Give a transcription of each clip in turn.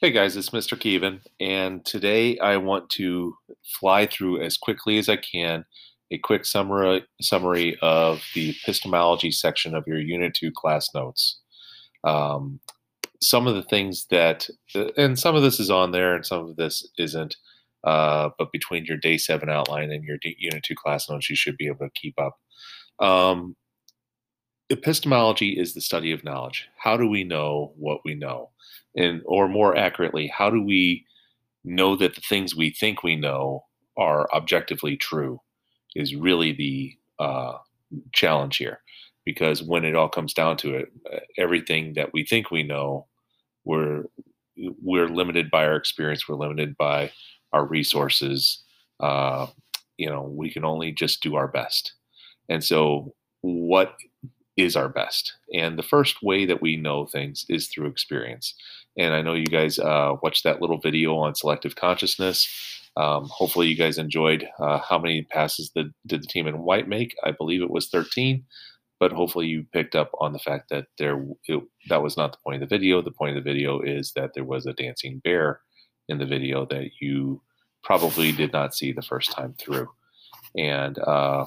Hey guys, it's Mr. Kevin, and today I want to fly through as quickly as I can a quick summary, summary of the epistemology section of your Unit 2 class notes. Um, some of the things that, and some of this is on there and some of this isn't, uh, but between your Day 7 outline and your D, Unit 2 class notes, you should be able to keep up. Um, epistemology is the study of knowledge. How do we know what we know? and or more accurately, how do we know that the things we think we know are objectively true? Is really the uh, challenge here, because when it all comes down to it, uh, everything that we think we know, we're we're limited by our experience. We're limited by our resources. Uh, you know, we can only just do our best. And so, what is our best. And the first way that we know things is through experience. And I know you guys uh, watched that little video on selective consciousness. Um, hopefully, you guys enjoyed uh, how many passes the, did the team in white make. I believe it was 13. But hopefully, you picked up on the fact that there it, that was not the point of the video. The point of the video is that there was a dancing bear in the video that you probably did not see the first time through. And uh,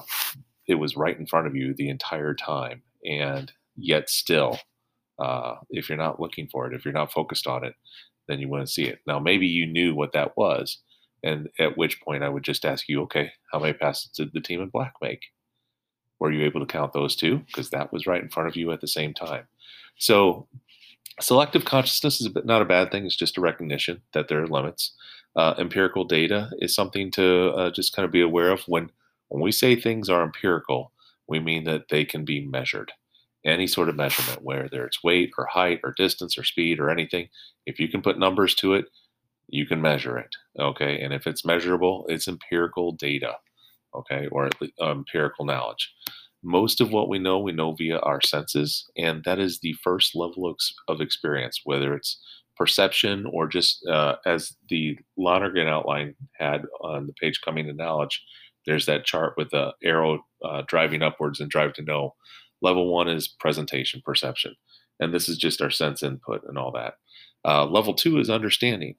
it was right in front of you the entire time and yet still uh, if you're not looking for it if you're not focused on it then you wouldn't see it. Now maybe you knew what that was and at which point i would just ask you okay how many passes did the team in black make? Were you able to count those two because that was right in front of you at the same time. So selective consciousness is not a bad thing it's just a recognition that there are limits. Uh, empirical data is something to uh, just kind of be aware of when when we say things are empirical we mean that they can be measured. Any sort of measurement, whether it's weight or height or distance or speed or anything, if you can put numbers to it, you can measure it. Okay. And if it's measurable, it's empirical data. Okay. Or uh, empirical knowledge. Most of what we know, we know via our senses. And that is the first level of, of experience, whether it's perception or just uh, as the Lonergan outline had on the page coming to knowledge, there's that chart with the arrow uh, driving upwards and drive to know. Level one is presentation perception. And this is just our sense input and all that. Uh, level two is understanding.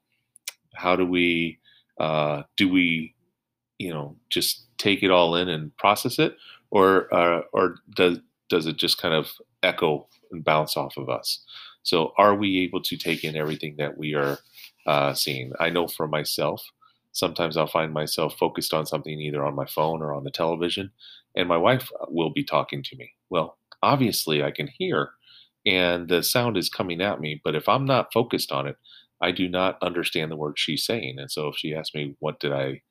How do we, uh, do we, you know, just take it all in and process it? Or, uh, or does, does it just kind of echo and bounce off of us? So are we able to take in everything that we are uh, seeing? I know for myself, sometimes I'll find myself focused on something either on my phone or on the television, and my wife uh, will be talking to me. Well, obviously, I can hear, and the sound is coming at me, but if I'm not focused on it, I do not understand the words she's saying. And so if she asks me, what did I,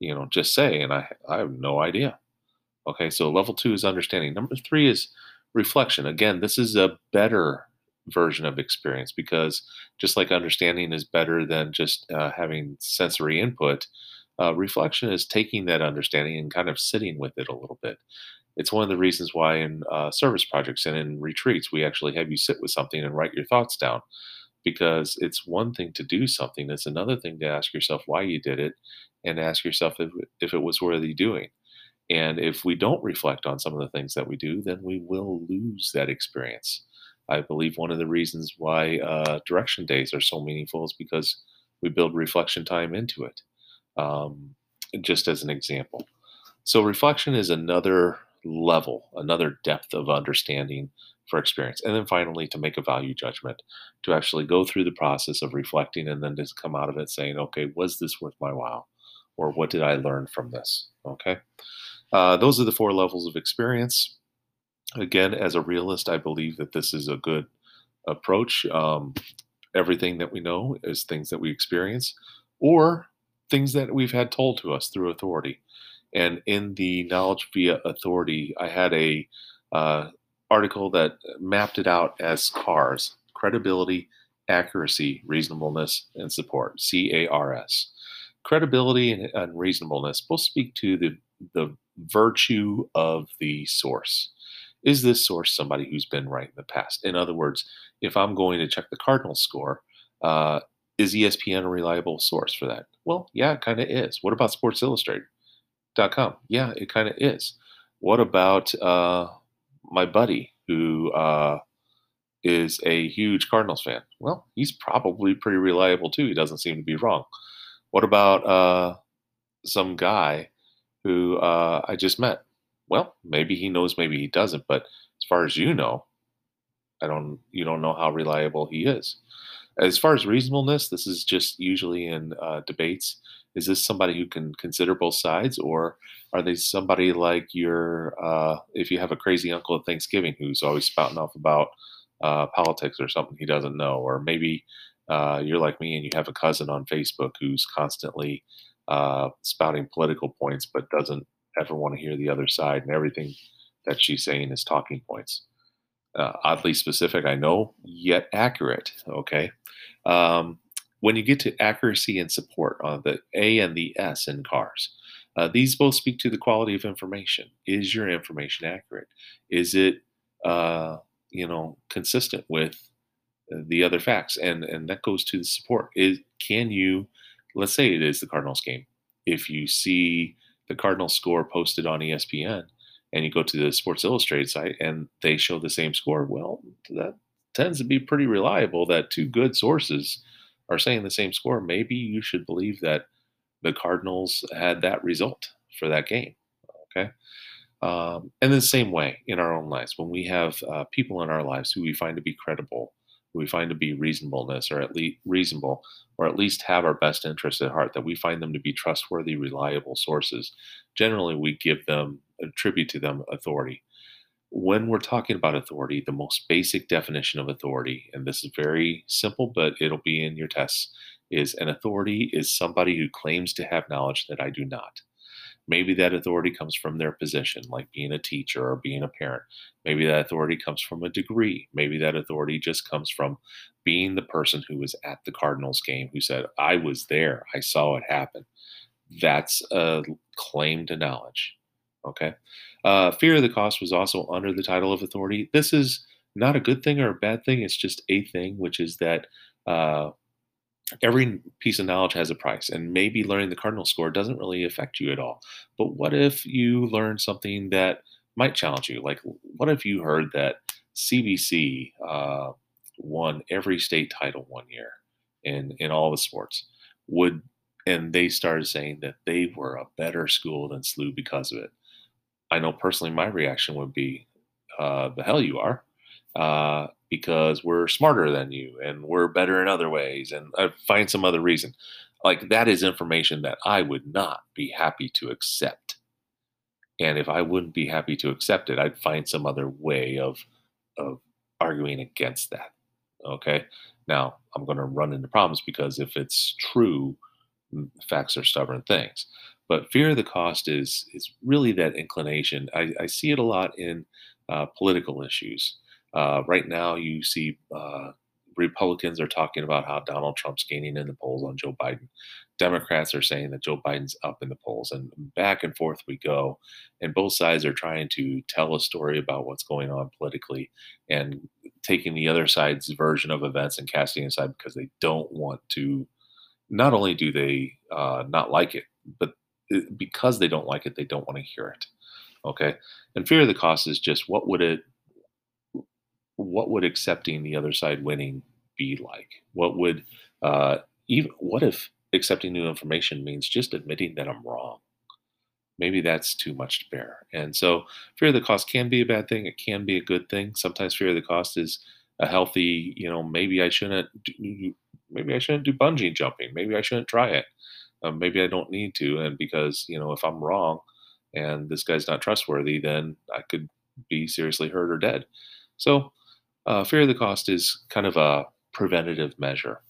you know, just say? And I, I have no idea. Okay, so level two is understanding. Number three is reflection. Again, this is a better version of experience because just like understanding is better than just uh, having sensory input, uh, reflection is taking that understanding and kind of sitting with it a little bit. It's one of the reasons why in uh, service projects and in retreats, we actually have you sit with something and write your thoughts down because it's one thing to do something, it's another thing to ask yourself why you did it and ask yourself if, if it was worthy doing. And if we don't reflect on some of the things that we do, then we will lose that experience. I believe one of the reasons why uh, direction days are so meaningful is because we build reflection time into it, um, just as an example. So, reflection is another level, another depth of understanding for experience. And then finally, to make a value judgment, to actually go through the process of reflecting and then just come out of it saying, okay, was this worth my while? Or what did I learn from this? Okay. Uh, those are the four levels of experience again, as a realist, I believe that this is a good approach. Um, everything that we know is things that we experience or things that we've had told to us through authority. And in the knowledge via authority, I had a uh, article that mapped it out as CARS: credibility, accuracy, reasonableness, and support. C A R S. Credibility and, and reasonableness both speak to the the virtue of the source is this source somebody who's been right in the past? In other words, if I'm going to check the Cardinals score, uh, is ESPN a reliable source for that? Well, yeah, it kind of is. What about Sports Illustrated.com? Yeah, it kind of is. What about uh, my buddy who uh, is a huge Cardinals fan. Well, he's probably pretty reliable too. He doesn't seem to be wrong. What about uh, some guy who uh, I just met? Well, maybe he knows, maybe he doesn't. But as far as you know, I don't. You don't know how reliable he is. As far as reasonableness, this is just usually in uh, debates. Is this somebody who can consider both sides, or are they somebody like your uh, if you have a crazy uncle at Thanksgiving who's always spouting off about uh, politics or something he doesn't know, or maybe uh, you're like me and you have a cousin on Facebook who's constantly uh, spouting political points but doesn't ever want to hear the other side, and everything that she's saying is talking points. Uh, oddly specific, I know, yet accurate. Okay. Um, when you get to accuracy and support on the A and the S in cars, uh, these both speak to the quality of information. Is your information accurate? Is it, uh, you know, consistent with uh, the other facts? And and that goes to the support. Is can you, let's say it is the Cardinals game. If you see the Cardinals score posted on ESPN, and you go to the Sports Illustrated site and they show the same score, well, that tends to be pretty reliable that two good sources are saying the same score. Maybe you should believe that the Cardinals had that result for that game. Okay. Um, and the same way in our own lives, when we have uh, people in our lives who we find to be credible, we find to be reasonableness or at least reasonable, or at least have our best interests at heart, that we find them to be trustworthy, reliable sources, generally we give them, attribute to them authority. When we're talking about authority, the most basic definition of authority, and this is very simple, but it'll be in your tests, is an authority is somebody who claims to have knowledge that I do not. Maybe that authority comes from their position, like being a teacher or being a parent. Maybe that authority comes from a degree. Maybe that authority just comes from being the person who was at the Cardinals game who said, I was there, I saw it happen. That's a claim to knowledge. Okay. Uh, fear of the cost was also under the title of authority. This is not a good thing or a bad thing. It's just a thing, which is that uh, every piece of knowledge has a price and maybe learning the cardinal score doesn't really affect you at all. But what if you learn something that might challenge you? Like what if you heard that cbc uh, won every state title one year in in all the sports? Would and they started saying that they were a better school than SLU because of it. I know personally my reaction would be uh, the hell you are. Uh, because we're smarter than you and we're better in other ways and I find some other reason. Like that is information that I would not be happy to accept. And if I wouldn't be happy to accept it, I'd find some other way of of arguing against that. Okay. Now I'm going to run into problems because if it's true, facts are stubborn things. But fear of the cost is is really that inclination. I, I see it a lot in uh, political issues. Uh, right now, you see uh, Republicans are talking about how Donald Trump's gaining in the polls on Joe Biden. Democrats are saying that Joe Biden's up in the polls, and back and forth we go. And both sides are trying to tell a story about what's going on politically and taking the other side's version of events and casting aside because they don't want to. Not only do they uh, not like it, but because they don't like it, they don't want to hear it. Okay. And fear of the cost is just what would it what would accepting the other side winning be like? What would uh, even what if accepting new information means just admitting that I'm wrong? Maybe that's too much to bear. And so, fear of the cost can be a bad thing. It can be a good thing. Sometimes fear of the cost is a healthy. You know, maybe I shouldn't. Do, maybe I shouldn't do bungee jumping. Maybe I shouldn't try it. Um, maybe I don't need to. And because you know, if I'm wrong and this guy's not trustworthy, then I could be seriously hurt or dead. So uh, fear of the cost is kind of a preventative measure.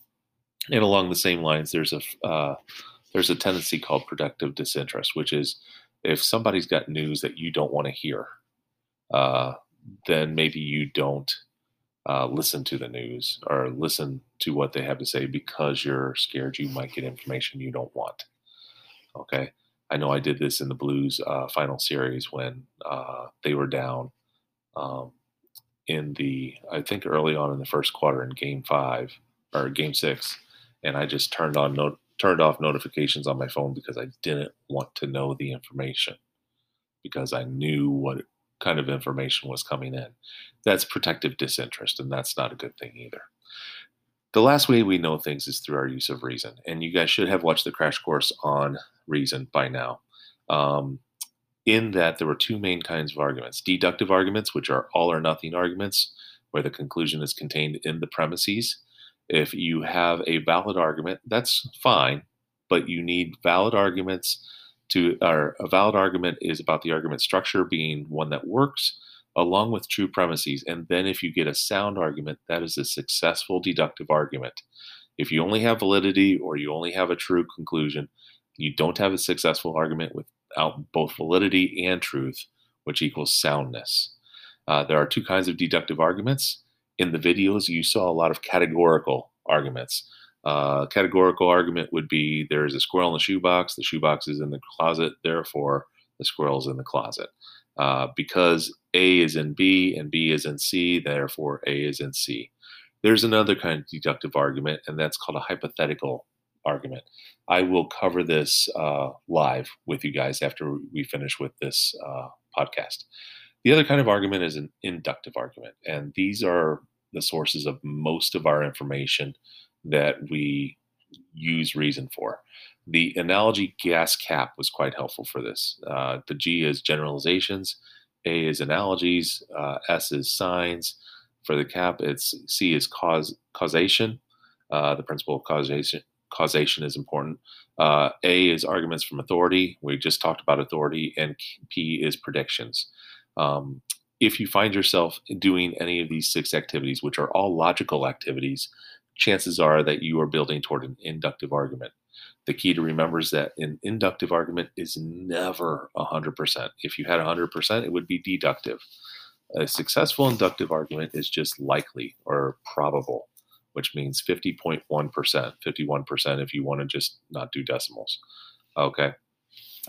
And along the same lines, there's a uh, there's a tendency called protective disinterest, which is if somebody's got news that you don't want to hear, uh, then maybe you don't uh, listen to the news or listen to what they have to say because you're scared you might get information you don't want. Okay. I know I did this in the Blues uh, final series when uh, they were down um, in the I think early on in the first quarter in Game Five or Game Six, and I just turned on no, turned off notifications on my phone because I didn't want to know the information because I knew what kind of information was coming in. That's protective disinterest, and that's not a good thing either. The last way we know things is through our use of reason, and you guys should have watched the crash course on reason by now. Um, in that there were two main kinds of arguments deductive arguments, which are all or nothing arguments, where the conclusion is contained in the premises. If you have a valid argument, that's fine, but you need valid arguments to, or a valid argument is about the argument structure being one that works along with true premises. And then if you get a sound argument, that is a successful deductive argument. If you only have validity or you only have a true conclusion, you don't have a successful argument without both validity and truth, which equals soundness. Uh, there are two kinds of deductive arguments. In the videos, you saw a lot of categorical arguments. Uh, categorical argument would be there is a squirrel in the shoebox, the shoebox is in the closet, therefore the squirrel is in the closet. Uh, because A is in B and B is in C, therefore A is in C. There's another kind of deductive argument, and that's called a hypothetical argument. I will cover this uh, live with you guys after we finish with this uh, podcast. The other kind of argument is an inductive argument, and these are the sources of most of our information that we use reason for. The analogy gas cap was quite helpful for this. Uh, the G is generalizations, A is analogies, uh, S is signs. For the cap, it's C is cause causation. Uh, the principle of causation causation is important. Uh, A is arguments from authority. We just talked about authority, and P is predictions. Um, if you find yourself doing any of these six activities, which are all logical activities, chances are that you are building toward an inductive argument. The key to remember is that an inductive argument is never 100%. If you had 100%, it would be deductive. A successful inductive argument is just likely or probable, which means 50.1%, 51% if you want to just not do decimals. Okay.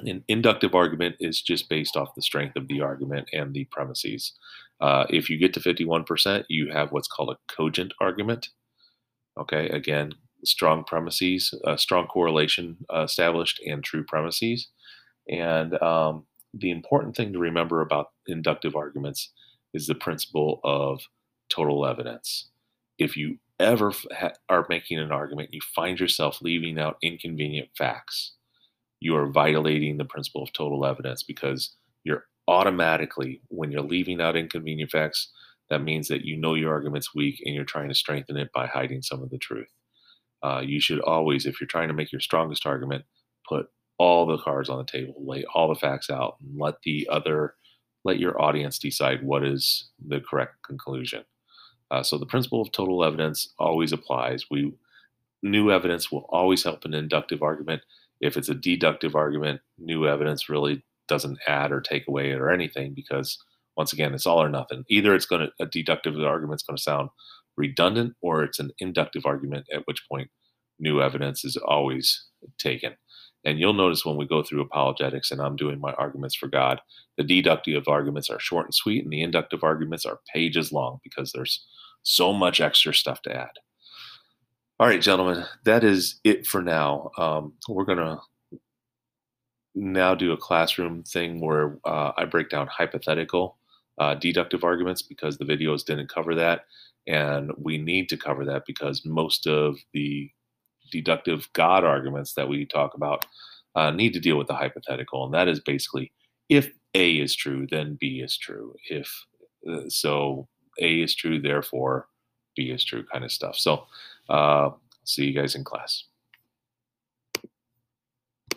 An inductive argument is just based off the strength of the argument and the premises. Uh, if you get to 51%, you have what's called a cogent argument. Okay, again, strong premises, uh, strong correlation uh, established, and true premises. And um, the important thing to remember about inductive arguments is the principle of total evidence. If you ever ha- are making an argument, you find yourself leaving out inconvenient facts, you are violating the principle of total evidence because you're automatically, when you're leaving out inconvenient facts, that means that you know your argument's weak and you're trying to strengthen it by hiding some of the truth. Uh, you should always, if you're trying to make your strongest argument, put all the cards on the table, lay all the facts out, and let the other, let your audience decide what is the correct conclusion. Uh, so the principle of total evidence always applies. We new evidence will always help an inductive argument. If it's a deductive argument, new evidence really doesn't add or take away it or anything because once again, it's all or nothing. Either it's going to a deductive argument is going to sound redundant, or it's an inductive argument. At which point, new evidence is always taken. And you'll notice when we go through apologetics and I'm doing my arguments for God, the deductive arguments are short and sweet, and the inductive arguments are pages long because there's so much extra stuff to add. All right, gentlemen, that is it for now. Um, we're going to now do a classroom thing where uh, I break down hypothetical uh, deductive arguments because the videos didn't cover that. And we need to cover that because most of the deductive God arguments that we talk about uh, need to deal with the hypothetical. And that is basically if A is true, then B is true. If uh, so, A is true, therefore B is true kind of stuff. So, uh, see you guys in class.